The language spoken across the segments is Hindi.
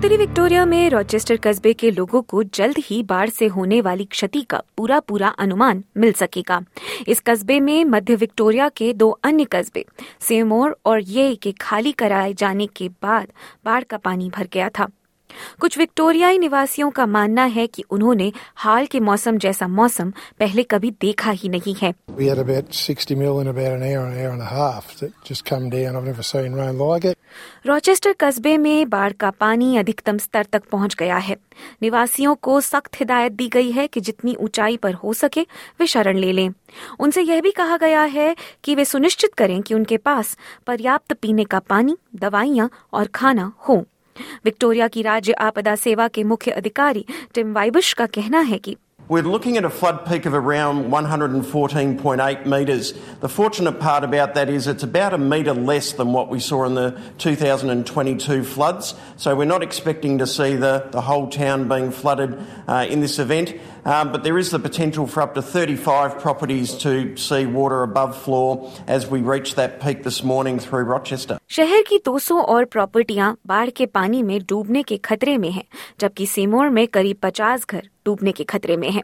उत्तरी विक्टोरिया में रोचेस्टर कस्बे के लोगों को जल्द ही बाढ़ से होने वाली क्षति का पूरा पूरा अनुमान मिल सकेगा। इस कस्बे में मध्य विक्टोरिया के दो अन्य कस्बे, सेमोर और ये के खाली कराए जाने के बाद बाढ़ का पानी भर गया था। कुछ विक्टोरियाई निवासियों का मानना है कि उन्होंने हाल के मौसम जैसा मौसम पहले कभी देखा ही नहीं है We had about 60 mil in about an hour, an hour and a half that just come down. I've never seen rain like it. Rochester कस्बे में बाढ़ का पानी अधिकतम स्तर तक पहुँच गया है निवासियों को सख्त हिदायत दी गई है कि जितनी ऊंचाई पर हो सके वे शरण ले लें उनसे यह भी कहा गया है कि वे सुनिश्चित करें कि उनके पास पर्याप्त पीने का पानी दवाइयाँ और खाना हो विक्टोरिया की राज्य आपदा सेवा के मुख्य अधिकारी टिम वाइबुश का कहना है कि We're looking at a flood peak of around 114.8 metres. The fortunate part about that is it's about a metre less than what we saw in the 2022 floods. So we're not expecting to see the, the whole town being flooded uh, in this event. Um, but there is the potential for up to 35 properties to see water above floor as we reach that peak this morning through Rochester. शहर की 200 और प्रॉपर्टियाँ बाढ़ के पानी में डूबने के खतरे में हैं, जबकि सेमोर में करीब 50 घर डूबने के खतरे में हैं।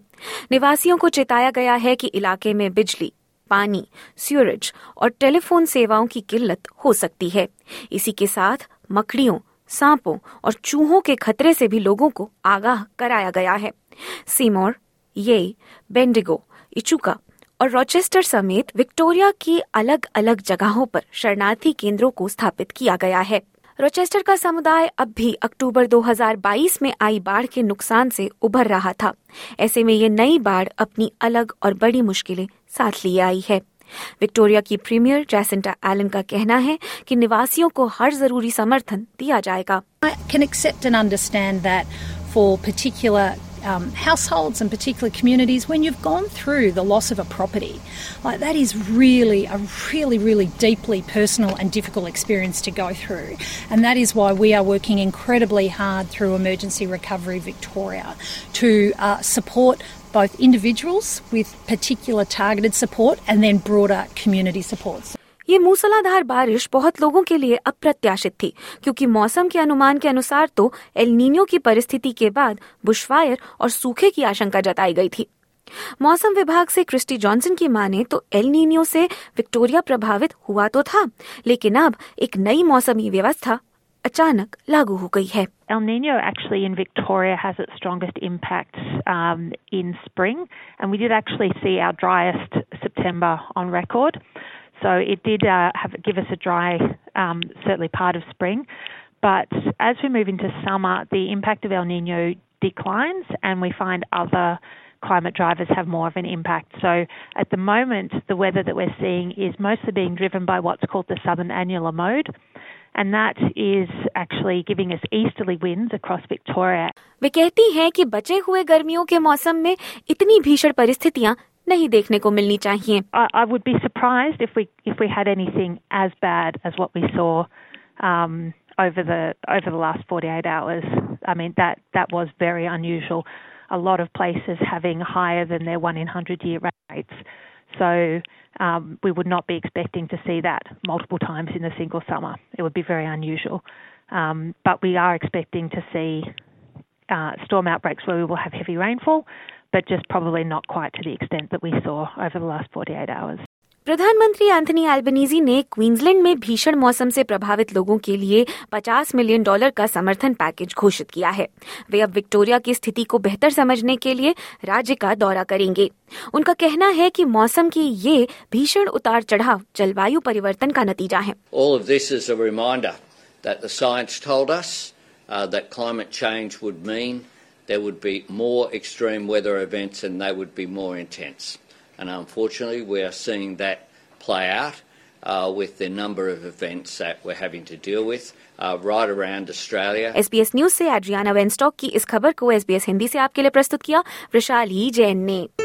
निवासियों को चेताया गया है कि इलाके में बिजली पानी सीवरेज और टेलीफोन सेवाओं की किल्लत हो सकती है इसी के साथ मकड़ियों सांपों और चूहों के खतरे से भी लोगों को आगाह कराया गया है सीमोर ये बेंडिगो इचुका और रोचेस्टर समेत विक्टोरिया की अलग अलग जगहों पर शरणार्थी केंद्रों को स्थापित किया गया है। रोचेस्टर का समुदाय अब भी अक्टूबर 2022 में आई बाढ़ के नुकसान से उभर रहा था। ऐसे में ये नई बाढ़ अपनी अलग और बड़ी मुश्किलें साथ लिए आई है। विक्टोरिया की प्रीमियर जैसेंटा एलन का कहना है कि निवासियों को हर ज़रूरी समर्थन दिया जाएगा। Um, households and particular communities, when you've gone through the loss of a property, like that is really a really, really deeply personal and difficult experience to go through. And that is why we are working incredibly hard through Emergency Recovery Victoria to uh, support both individuals with particular targeted support and then broader community supports. ये मूसलाधार बारिश बहुत लोगों के लिए अप्रत्याशित थी क्योंकि मौसम के अनुमान के अनुसार तो एल नीनियो की परिस्थिति के बाद बुशफायर और सूखे की आशंका जताई गई थी मौसम विभाग से क्रिस्टी जॉनसन की माने तो एल नीनियो से विक्टोरिया प्रभावित हुआ तो था लेकिन अब एक नई मौसमी व्यवस्था अचानक लागू हो गई है El Nino actually in Victoria has its strongest impact um, in spring, and we did actually see our driest September on record. So it did uh, have give us a dry, um, certainly part of spring. But as we move into summer, the impact of El Nino declines, and we find other climate drivers have more of an impact. So at the moment, the weather that we're seeing is mostly being driven by what's called the southern annular mode. And that is actually giving us easterly winds across Victoria. वे कहती हैं कि बचे हुए गर्मियों के मौसम में इतनी भीषण परिस्थितियां नहीं देखने को मिलनी चाहिए I, I would be surprised if we if we had anything as bad as what we saw um, over the over the last 48 hours. I mean that that was very unusual. A lot of places having higher than their one in hundred year rates. So um, we would not be expecting to see that multiple times in a single summer. It would be very unusual. Um, but we are expecting to see uh, storm outbreaks where we will have heavy rainfall, but just probably not quite to the extent that we saw over the last 48 hours. प्रधानमंत्री एंथनी एल्बनीजी ने क्वींसलैंड में भीषण मौसम से प्रभावित लोगों के लिए 50 मिलियन डॉलर का समर्थन पैकेज घोषित किया है। वे अब विक्टोरिया की स्थिति को बेहतर समझने के लिए राज्य का दौरा करेंगे। उनका कहना है कि मौसम की ये भीषण उतार चढ़ाव जलवायु परिवर्तन का नतीजा है। All of this is a reminder that the science told us uh, that climate change would mean there would be more extreme weather events and they would be more intense. And unfortunately, we are seeing that play out. uh, with the number of events that we're having to deal with uh, right around Australia. SBS news से एड्रियाना वेंस्टॉक की इस खबर को एसबीएस हिंदी से आपके लिए प्रस्तुत किया वृशाली जैन ने